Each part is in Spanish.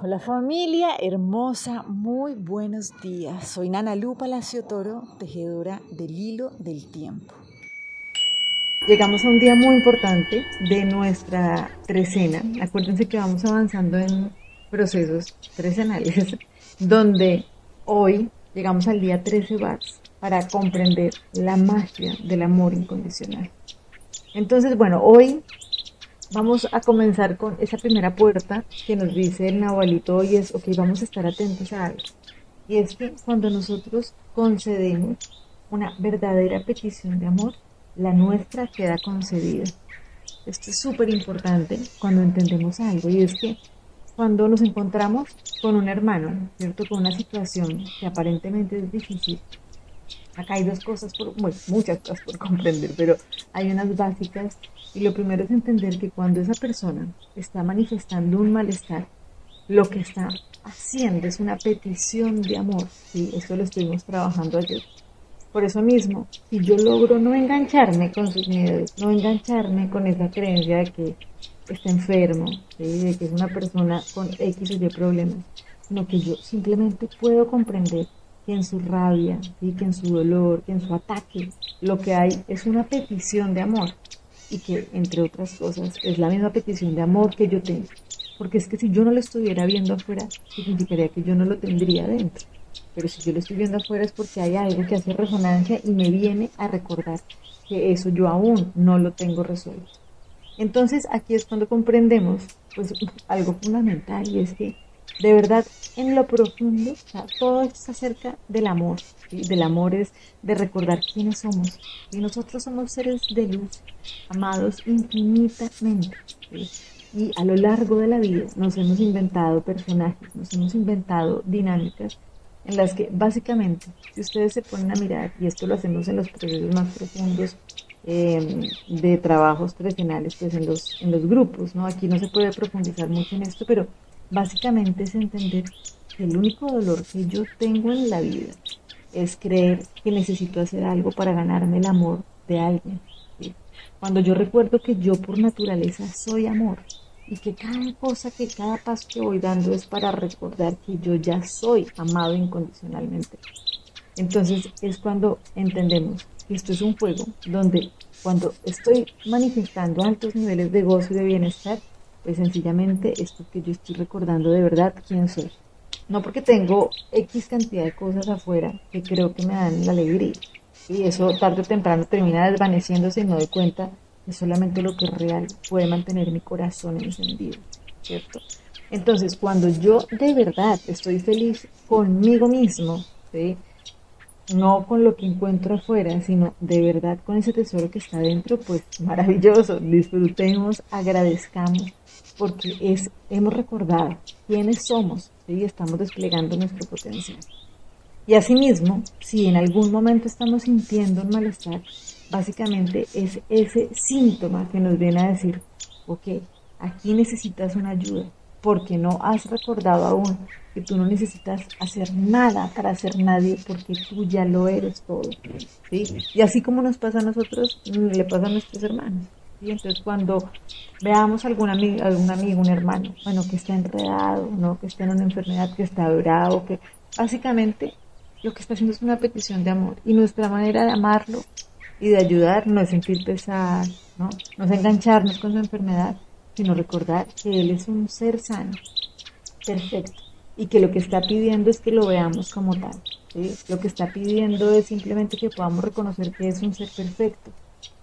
Hola familia hermosa, muy buenos días. Soy Nana Lu Palacio Toro, tejedora del hilo del tiempo. Llegamos a un día muy importante de nuestra trecena. Acuérdense que vamos avanzando en procesos trecenales, donde hoy llegamos al día 13 bars para comprender la magia del amor incondicional. Entonces, bueno, hoy Vamos a comenzar con esa primera puerta que nos dice el Nahualito hoy es, ok, vamos a estar atentos a algo. Y es que cuando nosotros concedemos una verdadera petición de amor, la nuestra queda concedida. Esto es súper importante cuando entendemos algo y es que cuando nos encontramos con un hermano, ¿cierto? Con una situación que aparentemente es difícil, Acá hay dos cosas, por, bueno, muchas cosas por comprender, pero hay unas básicas y lo primero es entender que cuando esa persona está manifestando un malestar, lo que está haciendo es una petición de amor. Sí, esto lo estuvimos trabajando ayer. Por eso mismo, si yo logro no engancharme con sus miedos, no engancharme con esa creencia de que está enfermo, de que es una persona con X o Y problemas, sino que yo simplemente puedo comprender que en su rabia, ¿sí? que en su dolor, que en su ataque, lo que hay es una petición de amor y que, entre otras cosas, es la misma petición de amor que yo tengo. Porque es que si yo no lo estuviera viendo afuera, significaría que yo no lo tendría dentro. Pero si yo lo estoy viendo afuera es porque hay algo que hace resonancia y me viene a recordar que eso yo aún no lo tengo resuelto. Entonces aquí es cuando comprendemos pues algo fundamental y es que de verdad, en lo profundo, todo esto es acerca del amor. Del amor es de recordar quiénes somos. Y nosotros somos seres de luz, amados infinitamente. Y a lo largo de la vida nos hemos inventado personajes, nos hemos inventado dinámicas en las que básicamente, si ustedes se ponen a mirar, y esto lo hacemos en los procesos más profundos em, de trabajos tradicionales, pues en los, en los grupos, ¿no? Aquí no se puede profundizar mucho en esto, pero Básicamente es entender que el único dolor que yo tengo en la vida es creer que necesito hacer algo para ganarme el amor de alguien. Cuando yo recuerdo que yo por naturaleza soy amor y que cada cosa, que cada paso que voy dando es para recordar que yo ya soy amado incondicionalmente. Entonces es cuando entendemos que esto es un juego donde cuando estoy manifestando altos niveles de gozo y de bienestar, sencillamente es porque yo estoy recordando de verdad quién soy. No porque tengo X cantidad de cosas afuera que creo que me dan la alegría. Y eso tarde o temprano termina desvaneciéndose y me doy cuenta que solamente lo que es real puede mantener mi corazón encendido, ¿cierto? Entonces, cuando yo de verdad estoy feliz conmigo mismo, ¿sí? No con lo que encuentro afuera, sino de verdad con ese tesoro que está dentro, pues maravilloso, disfrutemos, agradezcamos, porque es, hemos recordado quiénes somos y estamos desplegando nuestro potencial. Y asimismo, si en algún momento estamos sintiendo un malestar, básicamente es ese síntoma que nos viene a decir, ok, aquí necesitas una ayuda, porque no has recordado aún que tú no necesitas hacer nada para ser nadie porque tú ya lo eres todo. ¿sí? Y así como nos pasa a nosotros, le pasa a nuestros hermanos. y Entonces cuando veamos algún amigo, algún amigo, un hermano, bueno, que está enredado, ¿no? que está en una enfermedad, que está bravo, que básicamente lo que está haciendo es una petición de amor. Y nuestra manera de amarlo y de ayudar no es sentir pesar, ¿no? no es engancharnos con su enfermedad, sino recordar que Él es un ser sano, perfecto, y que lo que está pidiendo es que lo veamos como tal. Lo que está pidiendo es simplemente que podamos reconocer que es un ser perfecto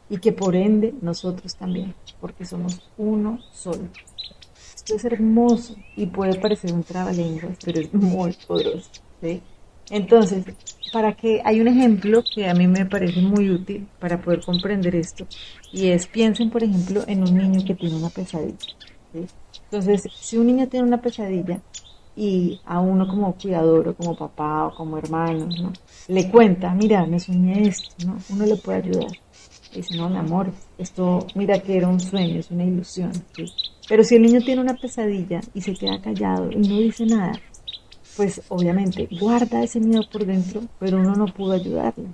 y que por ende nosotros también, porque somos uno solo. Esto es hermoso y puede parecer un trabalenguas, pero es muy poderoso. Entonces, para que hay un ejemplo que a mí me parece muy útil para poder comprender esto, y es piensen, por ejemplo, en un niño que tiene una pesadilla. Entonces, si un niño tiene una pesadilla y a uno como cuidador o como papá o como hermano, ¿no? le cuenta, mira, me soñé esto, ¿no? uno le puede ayudar. dice, no, mi amor, esto, mira que era un sueño, es una ilusión. Pero si el niño tiene una pesadilla y se queda callado y no dice nada, pues obviamente guarda ese miedo por dentro, pero uno no pudo ayudarle.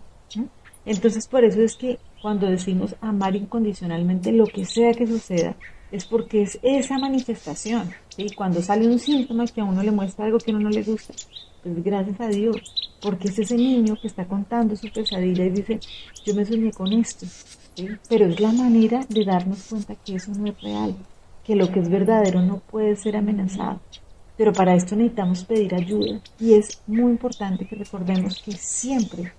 Entonces por eso es que cuando decimos amar incondicionalmente lo que sea que suceda, es porque es esa manifestación. ¿sí? Cuando sale un síntoma que a uno le muestra algo que a uno no le gusta, pues gracias a Dios, porque es ese niño que está contando su pesadilla y dice, yo me soñé con esto. Pero es la manera de darnos cuenta que eso no es real, que lo que es verdadero no puede ser amenazado. Pero para esto necesitamos pedir ayuda y es muy importante que recordemos que siempre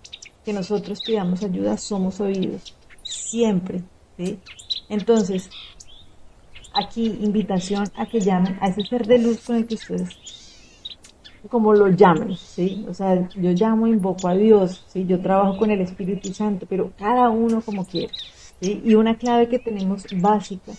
que nosotros pidamos ayuda somos oídos, siempre. ¿sí? Entonces, aquí invitación a que llamen a ese ser de luz con el que ustedes como lo llamen, ¿sí? O sea, yo llamo, invoco a Dios, ¿sí? Yo trabajo con el Espíritu Santo, pero cada uno como quiere, ¿sí? Y una clave que tenemos básica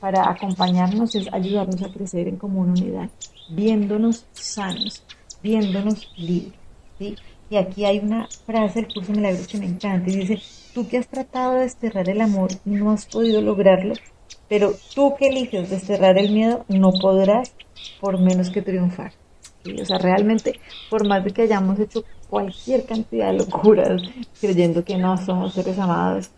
para acompañarnos es ayudarnos a crecer en común unidad, viéndonos sanos, viéndonos libres, ¿sí? Y aquí hay una frase del curso de milagros que me encanta y dice, tú que has tratado de desterrar el amor, no has podido lograrlo, pero tú que eliges desterrar el miedo, no podrás por menos que triunfar. O sea, realmente, por más de que hayamos hecho cualquier cantidad de locuras, creyendo que no somos seres amados,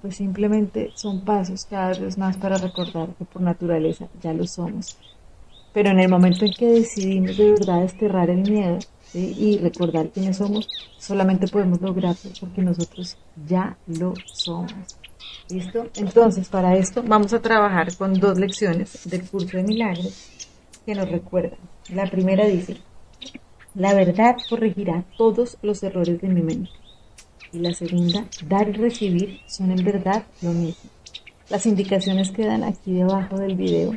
pues simplemente son pasos cada vez más para recordar que por naturaleza ya lo somos. Pero en el momento en que decidimos de verdad desterrar el miedo y recordar quiénes somos, solamente podemos lograrlo porque nosotros ya lo somos. ¿Listo? Entonces, para esto vamos a trabajar con dos lecciones del curso de milagros que nos recuerdan. La primera dice, la verdad corregirá todos los errores de mi mente. Y la segunda, dar y recibir son en verdad lo mismo. Las indicaciones quedan aquí debajo del video.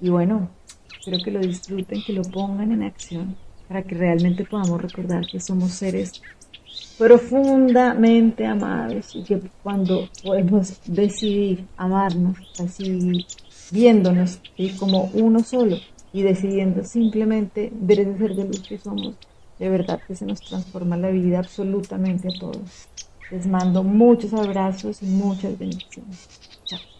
Y bueno, espero que lo disfruten, que lo pongan en acción para que realmente podamos recordar que somos seres profundamente amados y que cuando podemos decidir amarnos así viéndonos como uno solo y decidiendo simplemente ver ese ser de luz que somos, de verdad que se nos transforma la vida absolutamente a todos. Les mando muchos abrazos y muchas bendiciones. Chao.